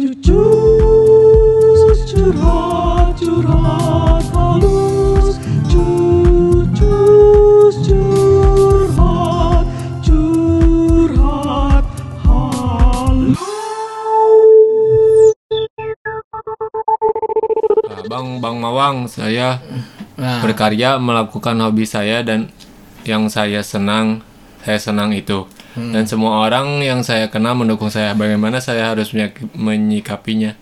Jujur curhat curhat halus. Jujur curhat curhat halus. Bang Bang Mawang, saya Nah, berkarya melakukan hobi saya dan yang saya senang, saya senang itu. Hmm. Dan semua orang yang saya kenal mendukung saya. Bagaimana saya harus menyik- menyikapinya?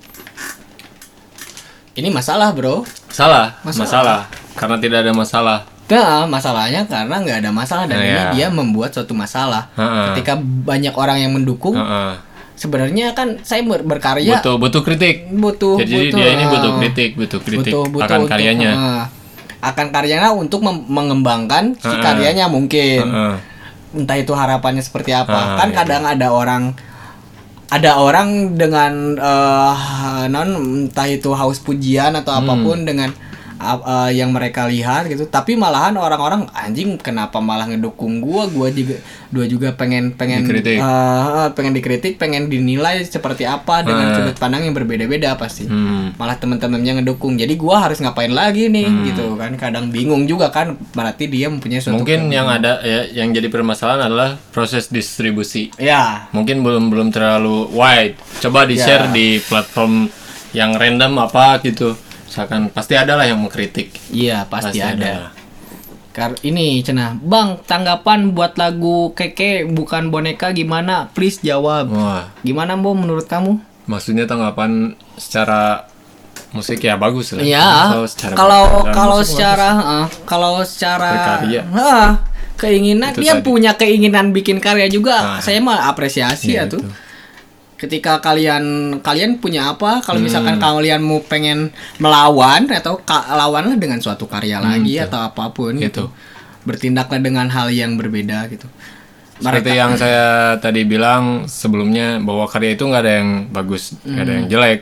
ini masalah bro. Salah, Masalah. masalah. Karena tidak ada masalah. Nah, masalahnya karena nggak ada masalah dan Nah, ini ya. dia membuat suatu masalah. Ha-ha. Ketika banyak orang yang mendukung, Heeh. sebenarnya kan saya ber- berkarya Butuh butuh kritik. butuh Jadi butuh, dia ini ah, butuh kritik, butuh kritik butuh, butuh akan untuk, karyanya. ah, akan karyanya untuk mengembangkan si karyanya mungkin. Heeh. Entah itu harapannya seperti apa. Ah, kan iya. kadang ada orang ada orang dengan eh, non entah itu haus pujian atau Hmm. apa pun dengan eh, yang mereka lihat gitu. Tapi malahan orang-orang anjing kenapa malah ngedukung gua? Gua juga gua juga pengen pengen Dikritik. eh, pengen dikritik pengen dinilai seperti apa dengan Ah. sudut pandang yang berbeda-beda pasti. Hmm. malah teman-temannya ngedukung. Jadi gua harus ngapain lagi nih? Gitu kan kadang bingung juga kan. Berarti dia mempunyai suatu Mungkin yang ada ya yang jadi permasalahan adalah proses distribusi. ya. Mungkin belum belum terlalu wide. Coba di share Ya. di platform yang random apa gitu misalkan pasti ada lah yang mengkritik iya pasti, ada. Kar ini cenah, Bang, tanggapan buat lagu Keke bukan boneka gimana? Please jawab. wah Gimana, Bo menurut kamu? maksudnya tanggapan secara musik ya bagus lah Iya. Kalau secara Kalau secara kalau secara eh, kalau secara Berkarya. Hah, keinginan Itu dia tadi. punya keinginan bikin karya juga. Nah. Saya mah apresiasi Iya, ya tuh. itu. Ketika kalian kalian punya apa? Kalau Hmm. misalkan kalian mau pengen melawan atau lawanlah dengan suatu karya lagi atau apa pun Gitu. gitu. Bertindaklah dengan hal yang berbeda gitu. seperti yang saya tadi bilang sebelumnya bahwa karya itu nggak ada yang bagus nggak ada yang jelek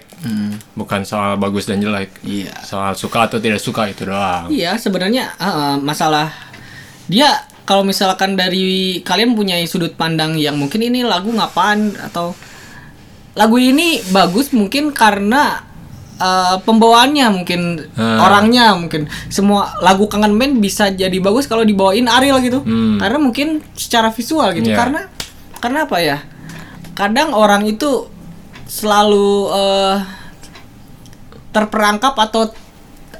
bukan soal bagus dan jelek Hmm. Iya. soal suka atau tidak suka itu doang Iya, sebenarnya uh, masalah dia kalau misalkan dari kalian punya sudut pandang yang mungkin ini lagu ngapain atau lagu ini bagus mungkin karena uh, pembawaannya mungkin Ah. orangnya mungkin semua lagu kangen band bisa jadi bagus kalau dibawain Ariel gitu Hmm. karena mungkin secara visual gitu Iya. karena karena apa ya kadang orang itu selalu uh, terperangkap atau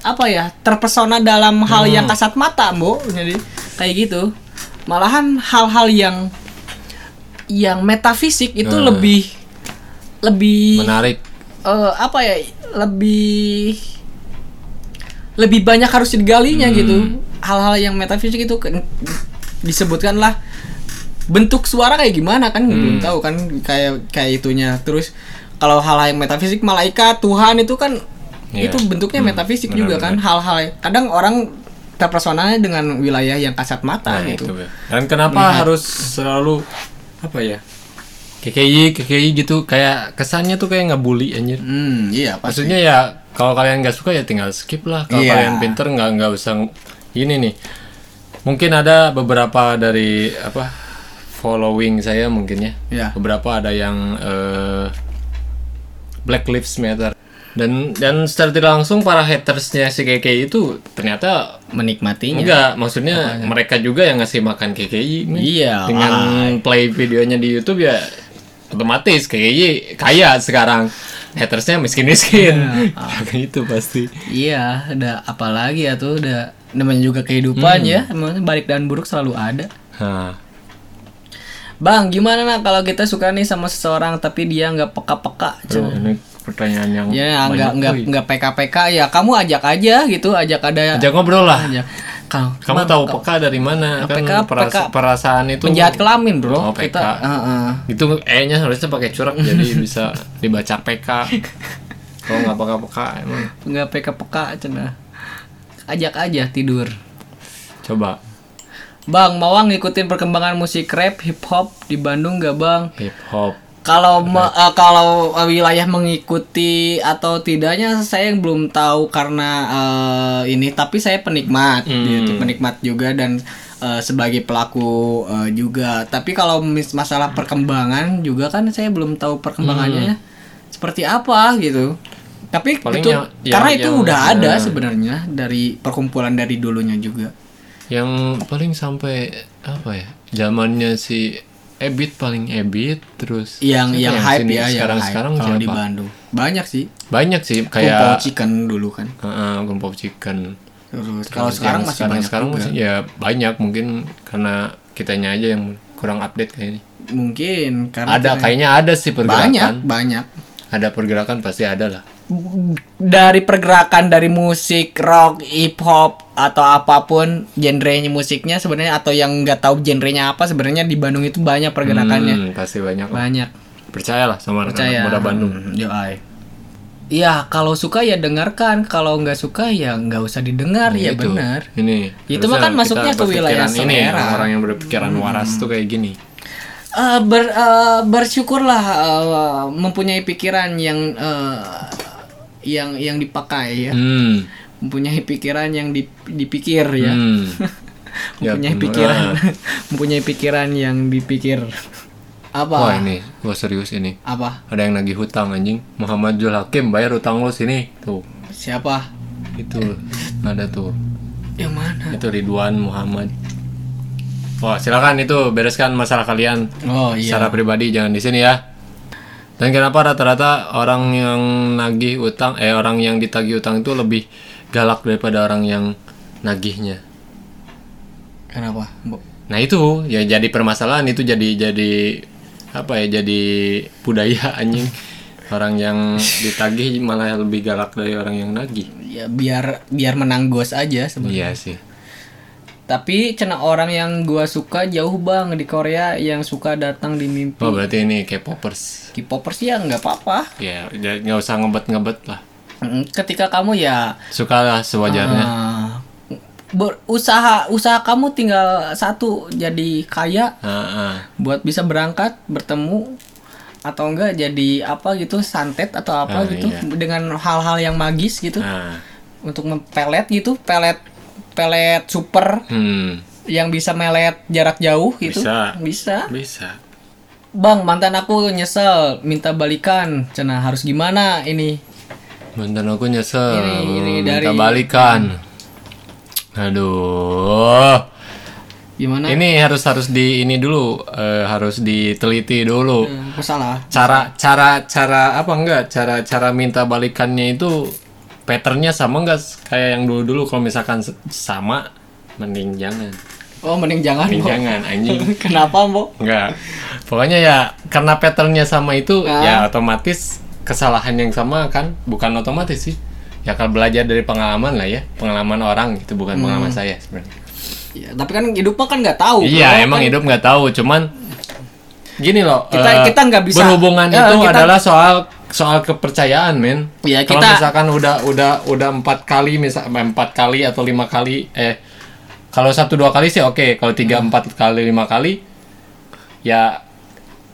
apa ya terpesona dalam hal Hmm. yang kasat mata bu jadi kayak gitu malahan hal-hal yang yang metafisik itu Hmm. lebih lebih menarik eh, apa ya lebih lebih banyak harus digalinya Hmm. gitu hal-hal yang metafisik itu kan disebutkan lah bentuk suara kayak gimana kan belum tahu kan kayak kayak itunya terus kalau hal-hal yang metafisik malaikat Tuhan itu kan Iya. itu bentuknya Hmm, metafisik benar, juga kan hal-hal kadang orang terpersonanya dengan wilayah yang kasat mata Nah, gitu itu. Dan kenapa harus selalu apa ya? KKI, KKI gitu kayak kesannya tuh kayak ngebully anjir. hmm iya pasti Maksudnya ya kalau kalian nggak suka ya tinggal skip lah. Kalau Iya. kalian pinter nggak nggak usah ini nih. Mungkin ada beberapa dari apa following saya mungkin ya. Iya. Beberapa ada yang eh, Black Lives Matter. Dan dan secara tidak langsung para hatersnya si KKI itu ternyata menikmatinya Enggak, maksudnya mereka juga yang ngasih makan KKI. Iya, Dengan lah. play videonya di YouTube ya otomatis KKI kaya sekarang. Hatersnya miskin-miskin. itu pasti. Iya, ada apa lagi ya tuh udah namanya juga kehidupan Hmm. ya, emang balik dan buruk selalu ada. Nah, Bang, gimana nak kalau kita suka nih sama seseorang tapi dia nggak peka-peka? aduh, ini pertanyaan yang Ya, nggak nggak nggak PK-PK ya kamu ajak aja gitu, ajak ada Ajak ngobrol lah. aja. Kalau Kamu tahu peka dari mana? Kan PK, peras- PK. perasaan itu penjahat kelamin, Bro. Oh, kita PK. Heeh. itu E-nya harusnya pakai curak jadi bisa dibaca PK. Kalau nggak peka-peka emang nggak PK-PK cenah. Ajak aja tidur. coba Bang, mau ngikutin perkembangan musik rap, hip hop di Bandung gak, Bang? hip hop. Kalau me- eh, kalau wilayah mengikuti atau tidaknya saya belum tahu karena eh, ini tapi saya penikmat Hmm. gitu, penikmat juga dan eh, sebagai pelaku eh, juga. Tapi kalau mis- masalah perkembangan juga kan saya belum tahu perkembangannya. seperti apa gitu. Tapi Paling itu yang- karena yang- itu yang- udah ada nah. sebenarnya dari perkumpulan dari dulunya juga. Yang paling sampai apa ya? Zamannya si Ebit paling Ebit terus Yang yang hype ya, yang sekarang hype sekarang kalau di? Bandung. Banyak sih. Banyak sih Kumpul kayak chicken dulu kan. Heeh, Gumpau Chicken. Terus kalau sekarang yang masih sekarang, banyak sekarang masih ya banyak mungkin karena kitanya aja yang kurang update kayaknya. Mungkin karena Ada kayaknya ada sih banyak pergerakan. banyak Ada pergerakan pasti ada lah. Dari pergerakan dari musik rock, hip hop atau apa pun genrenya musiknya sebenarnya atau yang nggak tahu genrenya apa sebenarnya di Bandung itu banyak pergerakannya. Hmm, pasti banyak. Banyak. Percayalah sama Percaya. muda Bandung. Hmm, yoi. Iya, kalau suka ya dengarkan, kalau nggak suka ya nggak usah didengar, ya Itu. benar. Ini. Itu mah kan masuknya ke wilayah ini selera. orang yang berpikiran waras tuh kayak gini. Eh, ber, eh, bersyukurlah eh, mempunyai pikiran yang eh, yang yang dipakai ya, Hmm. mempunyai pikiran yang dip- dipikir ya. Hmm. Ya, mempunyai bener. pikiran mempunyai pikiran yang dipikir apa Wah ini, gua serius ini. apa Ada yang nagih hutang anjing. Muhammad Jul Hakim bayar hutang lo sini. Tuh. siapa Itu ada tuh. yang mana Itu Ridwan Muhammad. Wah, silakan itu bereskan masalah kalian oh iya secara pribadi jangan di sini ya. Dan kenapa rata-rata orang yang nagih utang eh orang yang ditagih utang itu lebih galak daripada orang yang nagihnya. kenapa Bu? Nah, itu ya jadi permasalahan itu jadi jadi apa ya jadi budaya anjing. Orang yang ditagih malah lebih galak dari orang yang nagih. ya biar biar menang gos aja sebenarnya Iya sih. Tapi cina orang yang gua suka jauh bang di Korea yang suka datang di mimpi Oh, berarti ini K-popers. K-popers ya nggak apa-apa Ya, ya, nggak usah ngebet-ngebet lah. Mm, ketika kamu ya Sukalah sewajarnya. ah, berusaha usaha kamu tinggal satu jadi kaya Ah, ah. buat bisa berangkat bertemu atau enggak jadi apa gitu santet atau apa Ah, gitu iya. dengan hal-hal yang magis gitu Nah, untuk mempelet gitu pelet pelet super hmm, yang bisa melet jarak jauh gitu Bisa. bisa bisa. bang mantan aku nyesel minta balikan cina harus gimana ini Mantan aku nyesel, Ini- ini minta dari- balikan. Aduh. gimana Ini harus harus di ini dulu, eh, harus diteliti dulu. Hmm, salah Cara cara cara apa enggak? Cara cara minta balikannya itu patternnya sama enggak kayak yang dulu-dulu kalau misalkan sama mending jangan. oh mending jangan Mending Bo. jangan anjing. kenapa mbok Enggak. Pokoknya ya karena patternnya sama itu Ah. ya otomatis kesalahan yang sama kan bukan otomatis sih. Ya kalau belajar dari pengalaman lah ya, pengalaman orang itu bukan pengalaman saya sebenarnya. ya, tapi kan hidup mah kan nggak tahu Iya, bro. emang Kan- hidup nggak tahu, cuman gini loh. Kita- eh, kita nggak bisa- berhubungan ya, itu kita- adalah soal soal kepercayaan, men. Kalau kita- misalkan udah udah udah empat kali misal empat kali atau lima kali, eh kalau satu dua kali sih oke, kalau tiga Hmm. empat kali lima kali, ya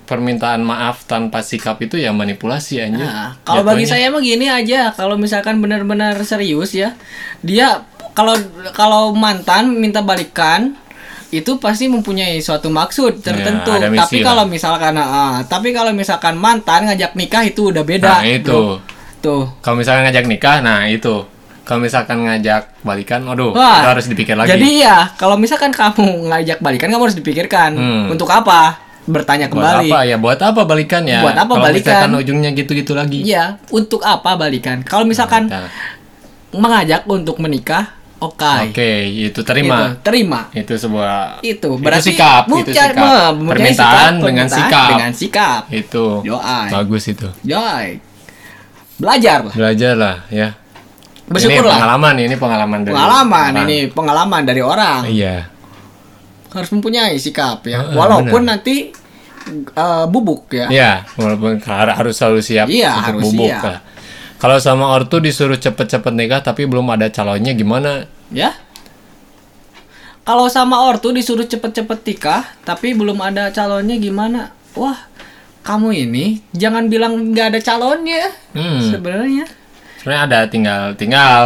permintaan maaf tanpa sikap itu ya manipulasi aja. Nah, kalau bagi saya mah gini aja, kalau misalkan benar-benar serius ya, dia kalau kalau mantan minta balikan itu pasti mempunyai suatu maksud tertentu. ada misi tapi lah. kalau misalkan ah, tapi kalau misalkan mantan ngajak nikah itu udah beda. Nah, itu. bro. Tuh. Kalau misalkan ngajak nikah, nah itu. Kalau misalkan ngajak balikan, aduh, Wah, itu harus dipikir lagi. Jadi ya, kalau misalkan kamu ngajak balikan kamu harus dipikirkan Hmm. untuk apa? Bertanya buat kembali. apa ya? Buat apa balikan ya? Buat apa Kalau balikan? misalkan ujungnya gitu-gitu lagi. Iya, untuk apa balikan? Kalau misalkan Nah, mengajak untuk menikah, oke. Oke, itu terima. Gitu, terima. Itu sebuah Itu berarti sikap, itu sikap. mempunyai Permintaan sikap, dengan sikap. Dengan sikap. itu. Yoi. Bagus itu. Yoi. Belajar lah. Belajar lah ya. ini Bersyukurlah. pengalaman ini pengalaman dari Pengalaman orang. ini pengalaman dari orang. Iya. Harus mempunyai sikap ya. Heeh, Walaupun nanti eh, bubuk ya. Iya, walaupun har- harus selalu siap Iya, untuk harus bubuk siap. lah. Kalau sama ortu disuruh cepet-cepet nikah tapi belum ada calonnya gimana? Ya. Kalau sama ortu disuruh cepet-cepet nikah, tapi belum ada calonnya gimana? Wah, kamu ini jangan bilang nggak ada calonnya. Hmm. Sebenarnya Sebenarnya ada tinggal tinggal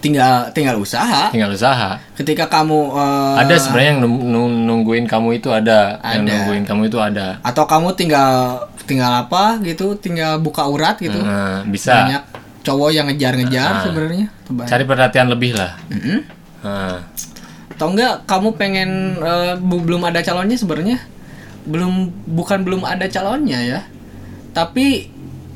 tinggal tinggal usaha. tinggal usaha. Ketika kamu eh, Ada sebenarnya yang nung- nung- nungguin kamu itu ada, yang Ada. nungguin kamu itu ada. atau kamu tinggal tinggal apa gitu tinggal buka urat gitu Nah, bisa banyak cowok yang ngejar-ngejar Ah. sebenarnya cari perhatian lebih lah. Mm-mm. Nah, atau enggak kamu pengen bu- belum ada calonnya sebenarnya belum bukan belum ada calonnya ya tapi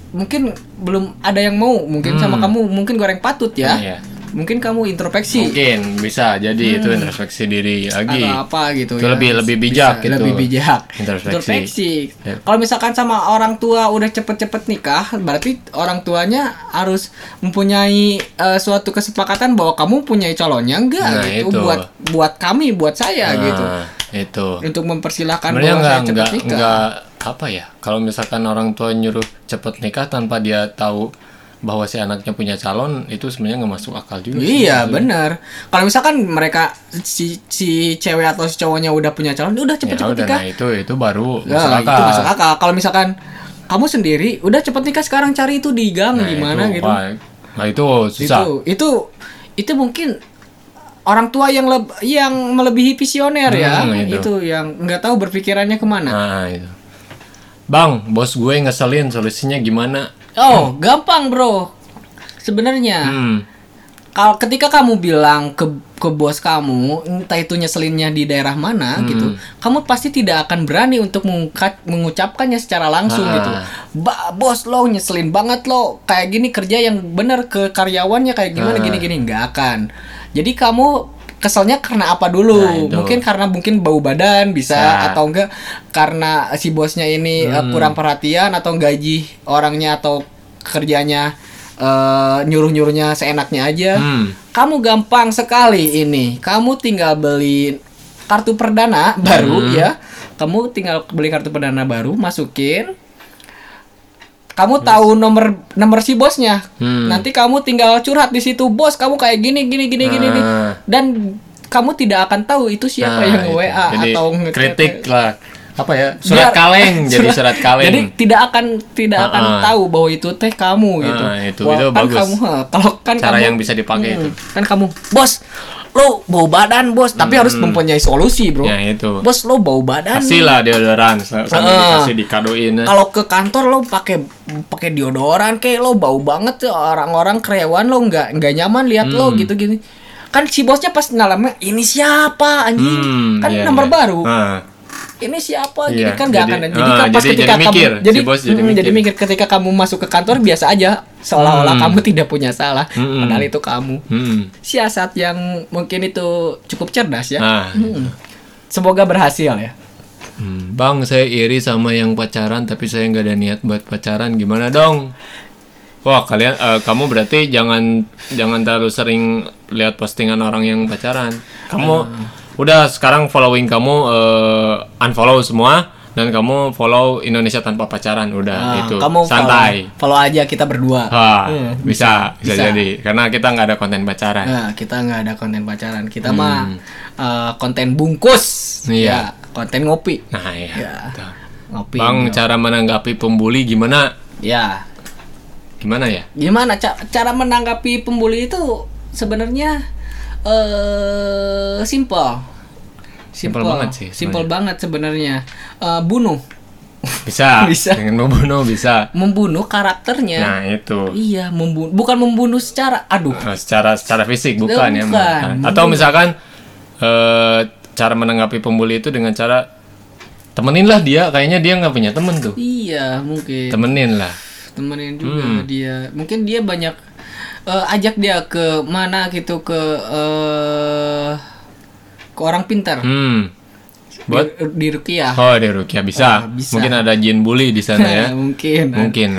mungkin belum ada yang mau mungkin sama kamu mungkin goreng patut ya Hmm. Iya. Mungkin kamu introspeksi mungkin bisa jadi itu introspeksi diri lagi. atau apa gitu Itu ya. lebih- lebih bijak Bisa, gitu. lebih bijak Introspeksi. Ya. kalau misalkan sama orang tua udah cepet-cepet nikah berarti orang tuanya harus mempunyai eh, suatu kesepakatan bahwa kamu punya calonnya enggak Nah, gitu itu. buat buat kami buat saya Nah, gitu itu. untuk mempersilahkan Sebenarnya bahwa nggak saya cepet nggak nikah nggak apa ya? Kalau misalkan orang tua nyuruh cepet nikah tanpa dia tahu bahwa si anaknya punya calon itu sebenarnya nggak masuk akal juga. Iya benar. Kalau misalkan mereka si si cewek atau si cowoknya udah punya calon, udah Ya cepet-cepet udah, nikah. nah itu itu baru Ya, masuk akal. itu masuk akal. Kalau misalkan kamu sendiri udah cepet nikah sekarang cari itu di gang Nah, di mana itu, gitu. wah, Nah itu susah. Itu itu itu mungkin orang tua yang leb- yang melebihi visioner ya. Hmm, itu. Itu yang nggak tahu berpikirannya ke mana. Nah itu. Bang, bos gue ngeselin solusinya gimana? Oh, gampang bro. Sebenarnya Hmm. kalau ketika kamu bilang ke ke bos kamu entah itu nyeselinnya di daerah mana Hmm. gitu kamu pasti tidak akan berani untuk mengungkap, mengucapkannya secara langsung Ah. gitu ba bos lo nyeselin banget lo kayak gini kerja yang benar ke karyawannya kayak gimana Ah. gini gini nggak akan jadi kamu keselnya karena apa dulu Nah, mungkin karena mungkin bau badan bisa Bisa. atau enggak karena si bosnya ini eh, Hmm. kurang perhatian atau gaji orangnya atau kerjanya eh, nyuruh-nyuruhnya seenaknya aja Hmm. kamu gampang sekali ini. Kamu tinggal beli kartu perdana baru Hmm. ya. Kamu tinggal beli kartu perdana baru, masukin. Kamu tahu nomor nomor si bosnya. Hmm. Nanti kamu tinggal curhat di situ, bos. Kamu kayak gini gini gini gini nih. Ah. Dan kamu tidak akan tahu itu siapa Nah, yang itu. WA Jadi, atau kritik lah. Apa ya? Surat Biar- kaleng jadi surat kaleng. Jadi tidak akan tidak akan Ah, ah. tahu bahwa itu teh kamu gitu. Ah, itu- Wah, itu kan bagus. Kamu, kalau kan Cara kamu, yang bisa dipakai Hmm, itu. Kan kamu, bos, lo bau badan bos, tapi harus mempunyai solusi bro. Hmm. Ya itu. Bos lo bau badan. Kasih lah deodoran Ah. dikasih dikadoin. Kalau ke kantor lo pakai pakai deodoran kayak lo bau banget tuh orang-orang karyawan lo nggak nggak nyaman lihat lo Hmm. gitu gini. Kan si bosnya pas ngalamnya ini siapa anjing? Hmm, kan iya, nomor iya. baru. Ah. Ini siapa Iya, jadi kan nggak akan jadi ah, kan pas jadi- ketika jadi mikir, kamu si jadi bos jadi mm, jadi mikir. mikir ketika kamu masuk ke kantor biasa aja seolah-olah Hmm. kamu tidak punya salah Hmm. padahal itu kamu Hmm. siasat yang mungkin itu cukup cerdas ya Ah. Hmm. semoga berhasil ya Hmm, Bang, saya iri sama yang pacaran tapi saya nggak ada niat buat pacaran. Gimana dong? Wah, kalian eh, kamu berarti jangan jangan terlalu sering lihat postingan orang yang pacaran. Kamu udah sekarang following kamu eh, unfollow semua dan kamu follow Indonesia tanpa pacaran udah Nah, itu kamu santai. follow, follow aja kita berdua Ah, Hmm, bisa, bisa, bisa. jadi karena kita nggak ada konten pacaran. Nah, kita nggak ada konten pacaran. Kita mah eh, konten bungkus. Hmm. Iya. Ya, konten ngopi. Nah, ya. Ya. betul. Ngopi. Bang, ya. cara menanggapi pembuli gimana? Ya. Gimana ya? Gimana ca- cara menanggapi pembuli itu sebenarnya eh simple. Simple banget sih Simple banget sebenarnya. Eh, bunuh. Bisa. Bisa. Dengan membunuh bisa. Membunuh karakternya. Nah, itu. Iya, membunuh bukan membunuh secara aduh. Nah, secara secara fisik bukan, ya. Bukan. bukan. Atau misalkan eh, cara menanggapi pembuli itu dengan cara temenin lah dia, kayaknya dia nggak punya temen tuh. Iya, mungkin. Temenin lah. temenin juga Hmm. dia mungkin dia banyak eh, ajak dia ke mana gitu ke eh ke orang pintar Hmm. Buat di, di Rukiah Oh, di Rukia bisa. Oh, bisa. Mungkin ada jin bully di sana ya. mungkin Mungkin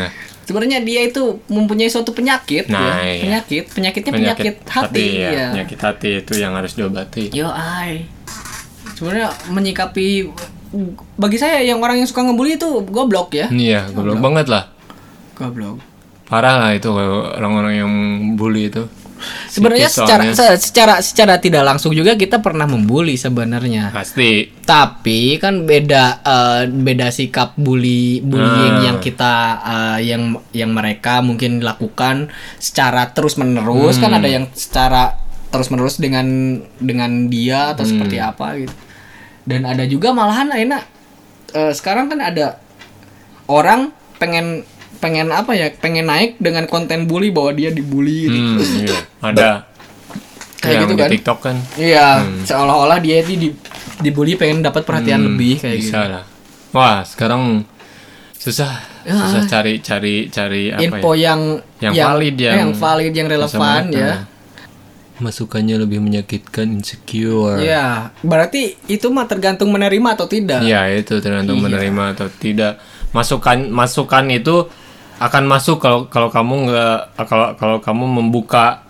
sebenarnya dia itu mempunyai suatu penyakit Nah, ya. iya. penyakit penyakitnya penyakit, hati, ya. ya. Penyakit hati itu yang harus diobati. yo ai sebenarnya menyikapi bagi saya yang orang yang suka ngebully itu goblok ya Iya, goblok banget lah. goblok Parah lah itu orang-orang yang bully itu. sebenarnya secara secara secara tidak langsung juga kita pernah membuli sebenarnya pasti tapi kan beda eh, beda sikap bully bullying Ah. yang kita eh, yang yang mereka mungkin lakukan secara terus menerus kan Hmm. ada yang secara terus menerus dengan dengan dia atau Hmm. seperti apa gitu dan ada juga malahan enak eh, sekarang kan ada orang pengen pengen apa ya pengen naik dengan konten bully bahwa dia dibully gitu. Hmm, iya. Ada. Kayak Yang gitu di kan. TikTok kan. Iya, seolah-olah dia ini di, dibully pengen dapat perhatian Hmm, lebih kayak gitu. bisa lah. Wah, sekarang susah Ya. susah cari cari cari apa Info ya? yang Yang valid, yang- yang valid yang relevan ya. nah. Masukannya lebih menyakitkan, insecure. Iya, berarti itu mah tergantung menerima atau tidak. Iya, itu tergantung Iya. menerima atau tidak. Masukan masukan itu akan masuk kalau kalau kamu nggak kalau kalau kamu membuka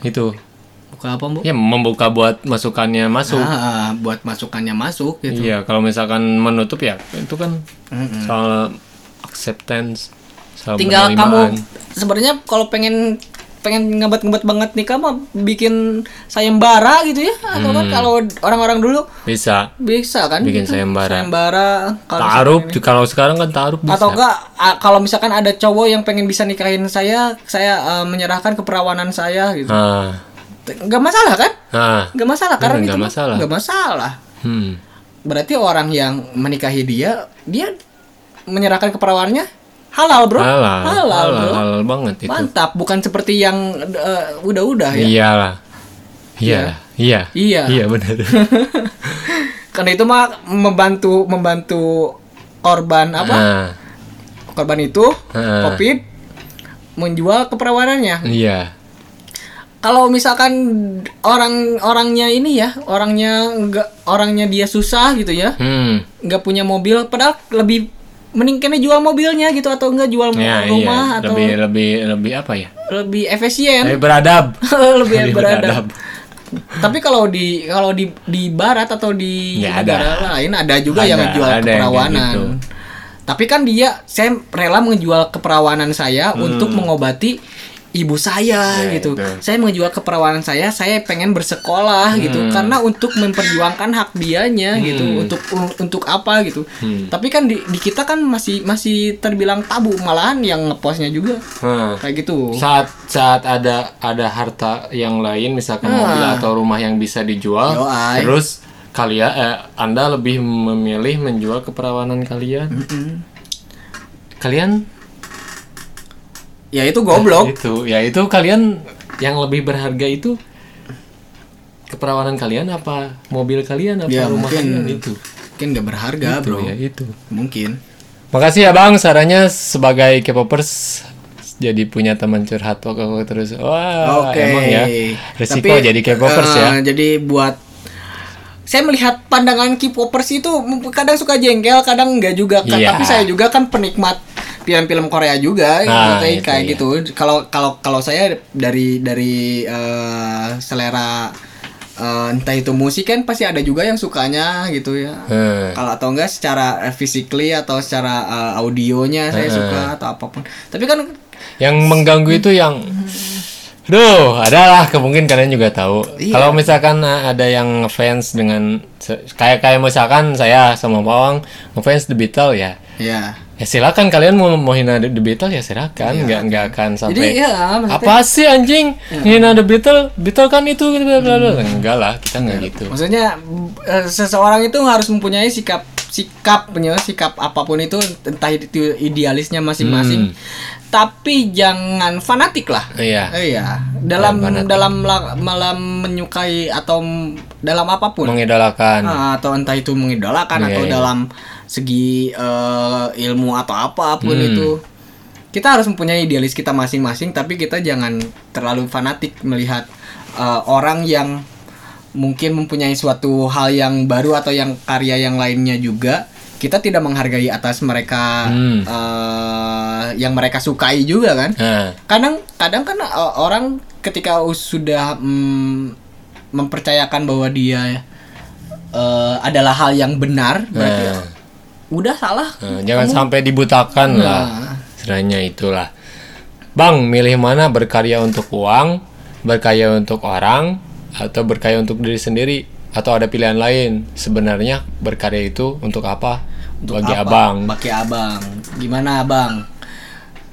itu Buka apa, Bu? ya membuka buat masukannya masuk. Ah, buat masukannya masuk gitu. Iya, kalau misalkan menutup ya itu kan Mm-mm. soal acceptance, soal Tinggal penerimaan. kamu sebenarnya kalau pengen pengen ngebat-ngebat banget nikah mah bikin sayembara gitu ya atau kan kalau orang-orang dulu bisa bisa kan Hmm. Bikin gitu. sayembara. sayembara kalau taruh kalau sekarang kan taruh bisa. atau enggak kalau misalkan ada cowok yang pengen bisa nikahin saya saya eh, menyerahkan keperawanan saya gitu Nah, nggak masalah kan nah, nggak masalah karena Hmm, itu nggak masalah. nggak masalah hmm. berarti orang yang menikahi dia dia menyerahkan keperawanannya halal bro halal, halal, halal, bro halal banget itu. mantap bukan seperti yang eh, udah-udah ya Iyalah. Iya, iya. Iya. Iya benar. karena itu mah membantu membantu korban apa Nah, korban itu Heeh. covid menjual keperawanannya iya. kalau misalkan orang-orangnya ini ya orangnya enggak orangnya dia susah gitu ya Hmm. nggak punya mobil padahal lebih mending kena jual mobilnya gitu atau enggak jual Ya, rumah iya. atau Lebih lebih lebih apa ya? lebih efisien Lebih beradab. lebih Lebih beradab tapi kalau di kalau di di barat atau di Ya, negara lain ada juga yang Ada, menjual ada yang kayak keperawanan gitu. tapi kan dia saya rela menjual keperawanan saya Hmm. untuk mengobati ibu saya Ya, gitu. itu. saya menjual keperawanan saya saya pengen bersekolah gitu. Hmm. karena untuk memperjuangkan hak dianya gitu. Untuk untuk apa gitu. Hmm. tapi kan di, di kita kan masih masih terbilang tabu. Malahan yang ngepostnya juga. Nah, kayak gitu. Saat saat ada ada harta yang lain misalkan Ah. mobil atau rumah yang bisa dijual Yoi. terus kalian eh, anda lebih memilih menjual keperawanan kalian? Kalian ya itu goblok. Itu. Ya itu kalian yang lebih berharga itu keperawanan kalian apa mobil kalian apa Ya, rumah mungkin- kalian? Itu. mungkin gak berharga Itu, bro. ya itu. Mungkin. Makasih ya bang. Sarannya sebagai K-popers jadi punya teman curhat pokok terus. Wah Oke. emang ya resiko Tapi, jadi K-popers ya. eh, Jadi buat saya melihat pandangan K-popers itu kadang suka jengkel, kadang enggak juga kan. Iya. Tapi saya juga kan penikmat film-film Korea juga Nah, kayak itu kayak ya. gitu. Kalau kalau kalau saya dari dari eh, selera eh, entah itu musik kan pasti ada juga yang sukanya gitu ya. Hmm. Kalau atau enggak secara eh, physically atau secara eh, audionya saya Heeh. suka atau apa pun. Tapi kan yang mengganggu itu yang Duh, adalah kemungkin kalian juga tahu. Iya. Kalau misalkan uh, ada yang fans dengan kayak kayak misalkan saya sama Pawang ngefans The Beatles ya. ya. Ya silakan kalian mau mau hina The Beatles ya silakan, nggak nggak akan Iya. Jadi sampai ya apa sih anjing hina The Beatles, Beatles kan itu bla bla bla. enggak lah, kita nggak gitu. Maksudnya eh, seseorang itu harus mempunyai sikap sikap punya sikap apa pun itu entah itu idealisnya masing-masing. Tapi jangan fanatik lah. Iya. Iya, dalam fanatik. dalam la- dalam menyukai atau dalam apa pun. Mengidolakan. Ah, atau entah itu mengidolakan Iya, atau iya. dalam segi eh, ilmu atau apa pun Hmm. itu. Kita harus mempunyai idealis kita masing-masing tapi kita jangan terlalu fanatik melihat eh, orang yang mungkin mempunyai suatu hal yang baru atau yang karya yang lainnya juga kita tidak menghargai atas mereka Hmm. eh, yang mereka sukai juga kan Nah, kadang kadang kan uh, orang ketika sudah mm, mempercayakan bahwa dia uh, adalah hal yang benar berarti udah salah nah, jangan sampai dibutakan lah. Nah. Istilahnya itulah. Bang, milih mana berkarya untuk uang, berkarya untuk orang, atau berkarya untuk diri sendiri? Atau ada pilihan lain? Sebenarnya berkarya itu untuk apa? Untuk Bagi apa? abang. bagi abang gimana abang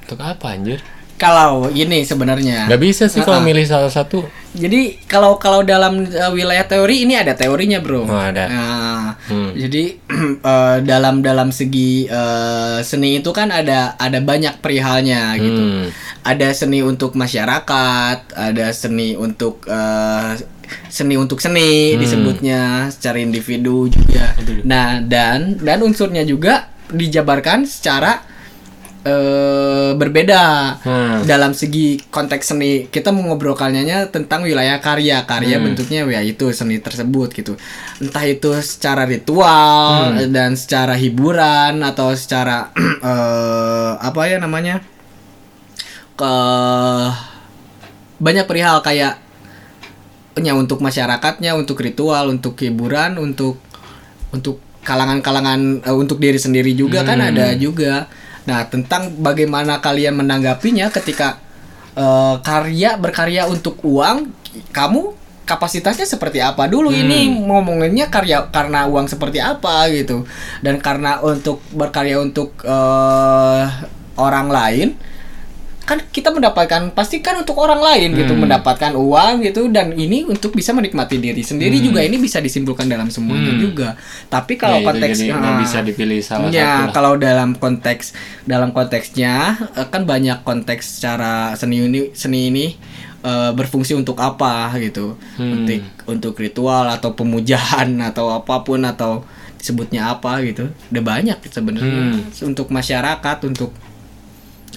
Untuk apa anjir? Kalau ini sebenarnya Gak bisa sih kalau Ah, ah. milih salah satu. Jadi kalau kalau dalam uh, wilayah teori ini ada teorinya, Bro. Oh, ada. Nah, Hmm. jadi uh, dalam dalam segi uh, seni itu kan ada ada banyak perihalnya gitu. Hmm. Ada seni untuk masyarakat, ada seni untuk uh, seni untuk seni Hmm. disebutnya secara individu juga. Nah, dan dan unsurnya juga dijabarkan secara eh berbeda Hmm. dalam segi konteks seni kita mengobrolkannya tentang wilayah karya karya Hmm. bentuknya ya itu seni tersebut gitu entah itu secara ritual Hmm. dan secara hiburan atau secara eh apa ya namanya ke banyak perihal kayak nya untuk masyarakatnya untuk ritual untuk hiburan untuk untuk kalangan-kalangan eh, untuk diri sendiri juga kan Hmm. ada juga nah tentang bagaimana kalian menanggapinya ketika eh, karya berkarya untuk uang kamu kapasitasnya seperti apa dulu Hmm. ini ngomonginnya karya karena uang seperti apa gitu dan karena untuk berkarya untuk eh, orang lain kan kita mendapatkan pasti kan untuk orang lain gitu Hmm. mendapatkan uang gitu dan ini untuk bisa menikmati diri sendiri Hmm. juga ini bisa disimpulkan dalam semuanya Hmm. juga tapi kalau Ya, konteks jadi nggak ah, bisa dipilih salah ya satu kalau dalam konteks dalam konteksnya eh, kan banyak konteks secara seni ini seni ini eh, berfungsi untuk apa gitu Hmm. untuk untuk ritual atau pemujaan atau apa pun atau disebutnya apa gitu udah banyak sebenarnya Hmm. untuk masyarakat untuk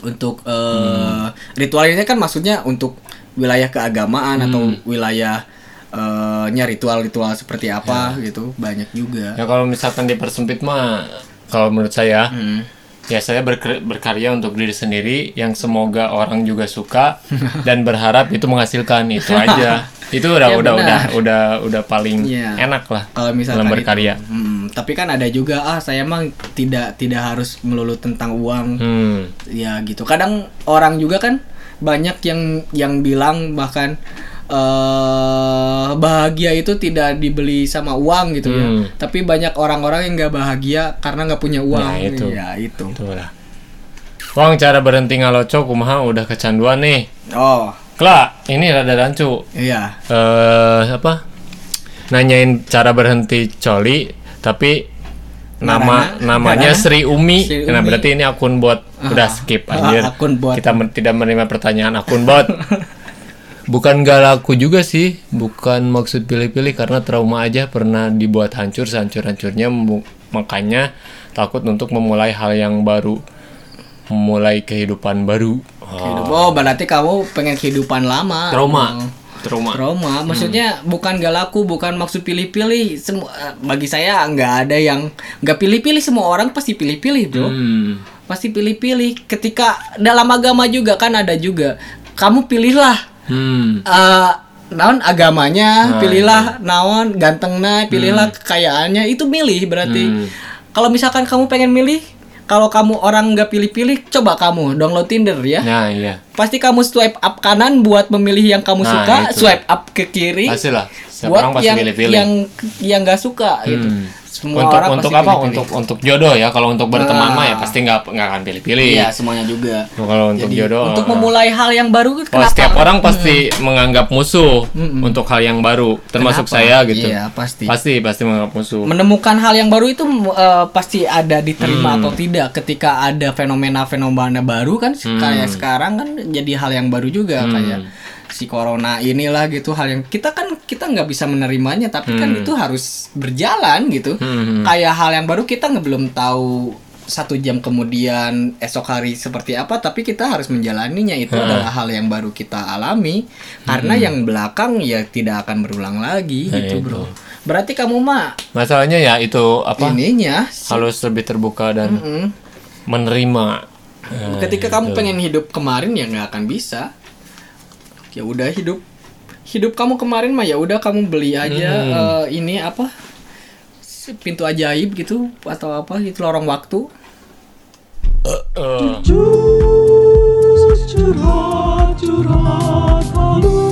untuk eh, Hmm. ritual ini kan maksudnya untuk wilayah keagamaan atau Hmm. wilayah eh, nya ritual-ritual seperti apa gitu banyak juga Ya kalau misalkan dipersempit mah kalau menurut saya Hmm. ya saya berker- berkarya untuk diri sendiri yang semoga orang juga suka dan berharap itu menghasilkan itu aja. itu udah Ya, udah benar. udah udah udah paling Iya. enak lah kalau misalkan dalam itu. berkarya. Hmm, tapi kan ada juga ah saya emang tidak tidak harus melulu tentang uang Hmm. ya gitu kadang orang juga kan banyak yang yang bilang bahkan eh bahagia itu tidak dibeli sama uang gitu ya Hmm. tapi banyak orang-orang yang nggak bahagia karena nggak punya uang Nah, itu. ya itu Betul lah. Wong cara berhenti ngaloco kumaha udah kecanduan nih. oh Kla, ini rada rancu. iya Eh apa? Nanyain cara berhenti coli tapi nama Narana? namanya Narana? Sri Umi. Sri Nah, Umi. berarti ini akun bot. Udah Ah, skip ah, anjir. akun bot. Kita men- tidak menerima pertanyaan akun bot. Bukan gak laku juga sih, bukan maksud pilih-pilih karena trauma aja pernah dibuat hancur sehancur-hancurnya mu- makanya takut untuk memulai hal yang baru, memulai kehidupan baru. Hidup. oh berarti kamu pengen kehidupan lama Trauma, Oh. trauma. Trauma, maksudnya bukan gak laku, bukan maksud pilih-pilih. Semua eh, bagi saya nggak ada yang nggak pilih-pilih. Semua orang pasti pilih-pilih, bro. Hmm. Pasti pilih-pilih. Ketika dalam agama juga kan ada juga. Kamu pilihlah Hmm. eh naon agamanya, Nah, pilihlah naon gantengnya, pilihlah kekayaannya. Itu milih berarti. Hmm. Kalau misalkan kamu pengen milih, kalau kamu orang nggak pilih-pilih, coba kamu download Tinder ya. Nah, iya. Pasti kamu swipe up kanan buat memilih yang kamu Nah, suka, itu. swipe up ke kiri Pasti lah. Setiap buat orang pasti yang pilih-pilih. yang yang nggak suka gitu. Hmm. Semua untuk orang untuk pasti apa? pilih-pilih. Untuk untuk jodoh ya. Kalau untuk berteman Nah. mah ya pasti nggak nggak akan pilih-pilih. Iya, semuanya juga. Kalau untuk Jadi, jodoh. untuk eh, memulai hal yang baru Oh, kenapa? setiap orang pasti menganggap musuh untuk hal yang baru, termasuk Kenapa? saya gitu. Iya, pasti. Pasti pasti menganggap musuh. Menemukan hal yang baru itu eh, pasti ada diterima Hmm. atau tidak ketika ada fenomena-fenomena baru kan kayak sekarang kan jadi hal yang baru juga Hmm. kayak si corona inilah gitu hal yang kita kan kita nggak bisa menerimanya tapi kan Hmm. itu harus berjalan gitu Hmm. kayak hal yang baru kita nggak belum tahu satu jam kemudian esok hari seperti apa tapi kita harus menjalaninya itu Hmm. adalah hal yang baru kita alami karena yang belakang ya tidak akan berulang lagi Nah, gitu itu. bro berarti kamu mah Masalahnya ya itu apa? ininya Harus lebih terbuka dan mm, menerima. Eh, ketika kamu gitu. pengen hidup kemarin ya nggak akan bisa ya udah hidup hidup kamu kemarin mah ya udah kamu beli aja hmm. uh, ini apa pintu ajaib gitu atau apa gitu lorong waktu uh, uh. Jujur, curhat, curhat.